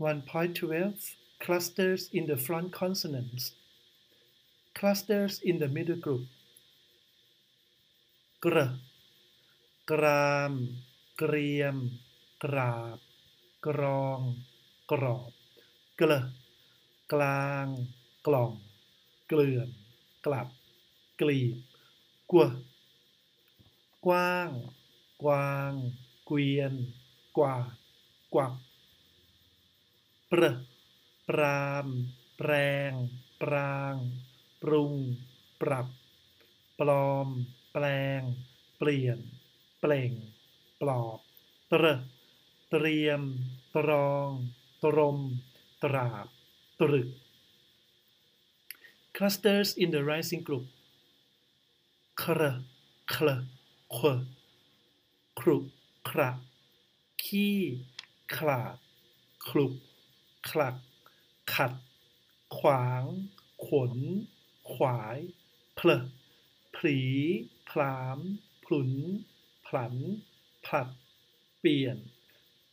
1.12 Clusters in the front consonants. Clusters in the middle group. Gr, gram, เกรียม กราบ กรอง กรอบ เกลกลาง กล่อง เกลื่อน กลับ กลีบกวกว้าง กวาง เกวียน กว่ากวัก ปรปราม แปรงปราง ปรุง ปรับ ปลอม แปลง เปลี่ยน เปล่ง ปลอบตรเตรียม ตรอง ตรม ตราบ ตรึก Clusters in the rising group ครคลควครุคระขี้ขลาดคลุก คลัก ขัด ขวาง ขน ขวาย เพลผลีพลามพลุน ผลัน ผลัด เปลี่ยน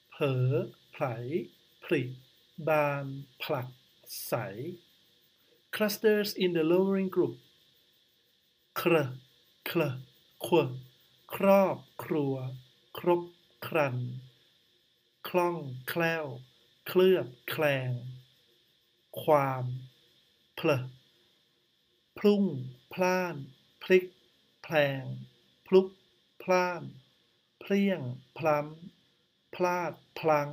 เผลอไผลผลิบาน ผลัก ใส clusters in the lowering group ครคลควครอบครัว ครบครัน คล่องแคล่ว เคลือบแคลง ความเพลพรุ่ง พล่าน พลิก แพลง พลุก พล่าน เพลี่ยง พล้ำพลาด พลัง